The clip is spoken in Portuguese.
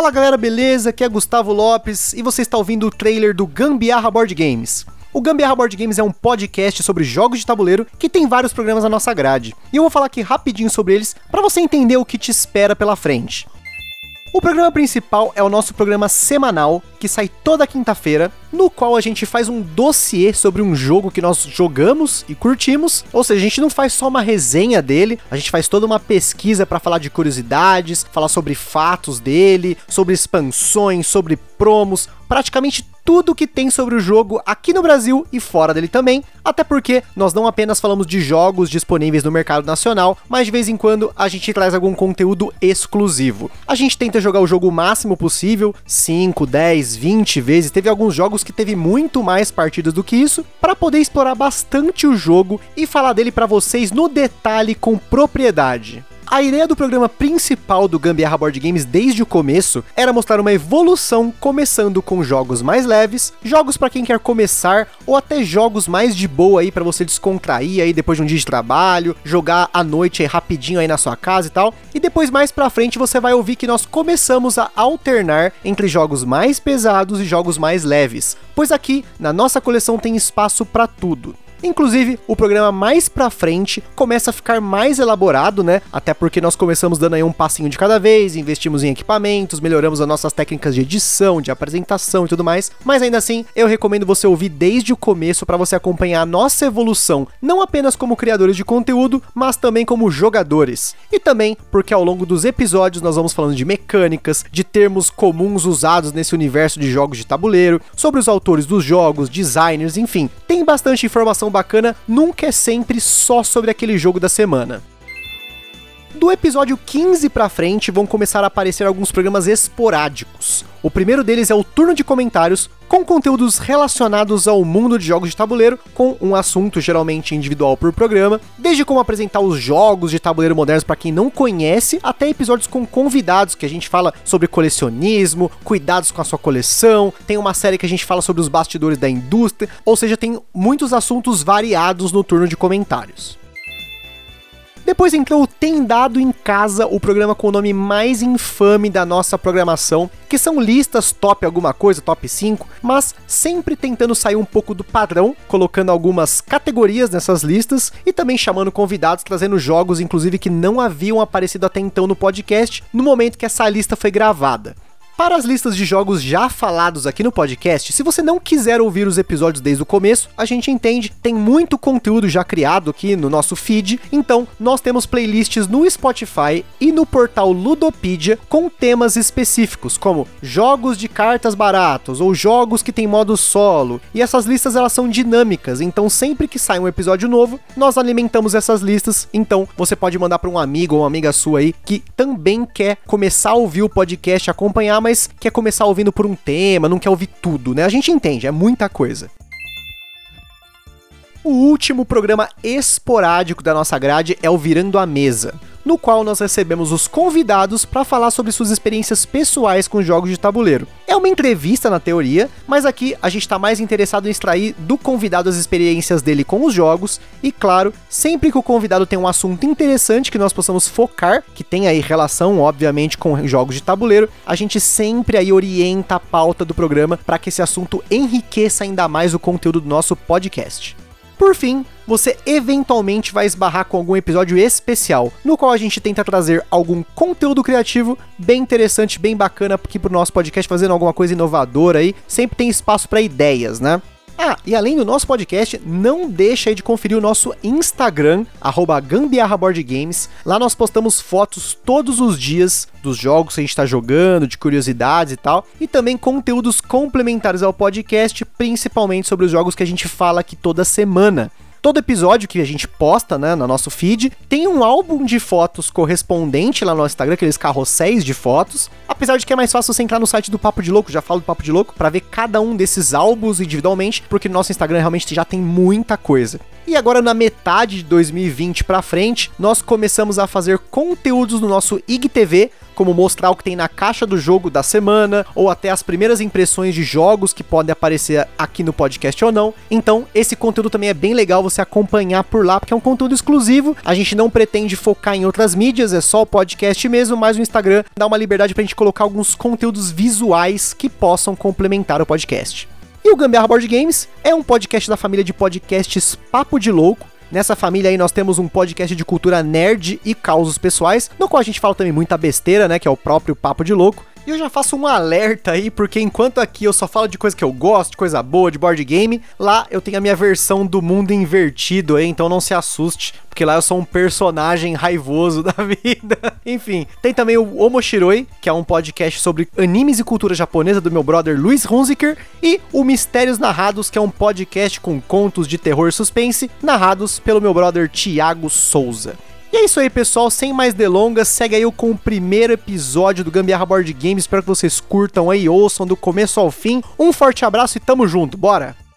Fala galera, beleza? Aqui é Gustavo Lopes e você está ouvindo o trailer do Gambiarra Board Games. O Gambiarra Board Games é um podcast sobre jogos de tabuleiro que tem vários programas na nossa grade. E eu vou falar aqui rapidinho sobre eles para você entender o que te espera pela frente. O programa principal é o nosso programa semanal, que sai toda quinta-feira, no qual a gente faz um dossiê sobre um jogo que nós jogamos e curtimos. Ou seja, a gente não faz só uma resenha dele, a gente faz toda uma pesquisa para falar de curiosidades, falar sobre fatos dele, sobre expansões, sobre promos, praticamente tudo que tem sobre o jogo aqui no Brasil e fora dele também, até porque nós não apenas falamos de jogos disponíveis no mercado nacional, mas de vez em quando a gente traz algum conteúdo exclusivo. A gente tenta jogar o jogo o máximo possível, 5, 10, 20 vezes, teve alguns jogos que teve muito mais partidas do que isso, para poder explorar bastante o jogo e falar dele para vocês no detalhe com propriedade. A ideia do programa principal do Gambiarra Board Games desde o começo era mostrar uma evolução, começando com jogos mais leves, jogos para quem quer começar, ou até jogos mais de boa aí para você descontrair aí depois de um dia de trabalho, jogar à noite aí rapidinho aí na sua casa e tal. E depois mais para frente você vai ouvir que nós começamos a alternar entre jogos mais pesados e jogos mais leves, pois aqui na nossa coleção tem espaço para tudo. Inclusive, o programa mais pra frente começa a ficar mais elaborado, né? Até porque nós começamos dando aí um passinho de cada vez, investimos em equipamentos, melhoramos as nossas técnicas de edição, de apresentação e tudo mais. Mas ainda assim, eu recomendo você ouvir desde o começo para você acompanhar a nossa evolução, não apenas como criadores de conteúdo, mas também como jogadores. E também porque ao longo dos episódios nós vamos falando de mecânicas, de termos comuns usados nesse universo de jogos de tabuleiro, sobre os autores dos jogos, designers, enfim, tem bastante informação bacana nunca é sempre só sobre aquele jogo da semana. Do episódio 15 pra frente vão começar a aparecer alguns programas esporádicos. O primeiro deles é o turno de comentários, com conteúdos relacionados ao mundo de jogos de tabuleiro, com um assunto geralmente individual por programa, desde como apresentar os jogos de tabuleiro modernos para quem não conhece, até episódios com convidados que a gente fala sobre colecionismo, cuidados com a sua coleção, tem uma série que a gente fala sobre os bastidores da indústria, ou seja, tem muitos assuntos variados no turno de comentários. Depois entrou o Tem Dado em Casa, o programa com o nome mais infame da nossa programação, que são listas top alguma coisa, top 5, mas sempre tentando sair um pouco do padrão, colocando algumas categorias nessas listas e também chamando convidados, trazendo jogos, inclusive, que não haviam aparecido até então no podcast, no momento que essa lista foi gravada. Para as listas de jogos já falados aqui no podcast, se você não quiser ouvir os episódios desde o começo, a gente entende, tem muito conteúdo já criado aqui no nosso feed, então nós temos playlists no Spotify e no portal Ludopedia com temas específicos, como jogos de cartas baratos ou jogos que tem modo solo. E essas listas elas são dinâmicas, então sempre que sai um episódio novo, nós alimentamos essas listas. Então você pode mandar para um amigo ou uma amiga sua aí que também quer começar a ouvir o podcast, acompanhar, mas mas quer começar ouvindo por um tema, não quer ouvir tudo, né? A gente entende, é muita coisa. O último programa esporádico da nossa grade é o Virando a Mesa no qual nós recebemos os convidados para falar sobre suas experiências pessoais com jogos de tabuleiro. É uma entrevista na teoria, mas aqui a gente está mais interessado em extrair do convidado as experiências dele com os jogos e, claro, sempre que o convidado tem um assunto interessante que nós possamos focar, que tem aí relação, obviamente, com jogos de tabuleiro, a gente sempre aí orienta a pauta do programa para que esse assunto enriqueça ainda mais o conteúdo do nosso podcast. Por fim, você eventualmente vai esbarrar com algum episódio especial, no qual a gente tenta trazer algum conteúdo criativo bem interessante, bem bacana aqui pro nosso podcast, fazendo alguma coisa inovadora aí. Sempre tem espaço para ideias, né? Ah, e além do nosso podcast, não deixa aí de conferir o nosso Instagram, gambiarraboardgames. Lá nós postamos fotos todos os dias dos jogos que a gente está jogando, de curiosidades e tal, e também conteúdos complementares ao podcast, principalmente sobre os jogos que a gente fala aqui toda semana. Todo episódio que a gente posta, né, no nosso feed, tem um álbum de fotos correspondente lá no Instagram, aqueles carrosséis de fotos. Apesar de que é mais fácil você entrar no site do Papo de Louco, já falo do Papo de Louco, para ver cada um desses álbuns individualmente, porque no nosso Instagram realmente já tem muita coisa. E agora na metade de 2020 para frente, nós começamos a fazer conteúdos no nosso IGTV como mostrar o que tem na caixa do jogo da semana, ou até as primeiras impressões de jogos que podem aparecer aqui no podcast ou não. Então, esse conteúdo também é bem legal você acompanhar por lá, porque é um conteúdo exclusivo. A gente não pretende focar em outras mídias, é só o podcast mesmo, mas o Instagram dá uma liberdade pra gente colocar alguns conteúdos visuais que possam complementar o podcast. E o Gambiarra Board Games é um podcast da família de podcasts Papo de Louco. Nessa família aí nós temos um podcast de cultura nerd e causos pessoais, no qual a gente fala também muita besteira, né, que é o próprio Papo de Louco. E eu já faço um alerta aí, porque enquanto aqui eu só falo de coisa que eu gosto, de coisa boa, de board game, lá eu tenho a minha versão do mundo invertido aí, então não se assuste, porque lá eu sou um personagem raivoso da vida. Enfim, tem também o Omoshiroi, que é um podcast sobre animes e cultura japonesa do meu brother Luiz Hunziker, e o Mistérios Narrados, que é um podcast com contos de terror suspense, narrados pelo meu brother Tiago Souza. E é isso aí, pessoal. Sem mais delongas, segue aí com o primeiro episódio do Gambiarra Board Games. Espero que vocês curtam aí, ouçam do começo ao fim. Um forte abraço e tamo junto, bora!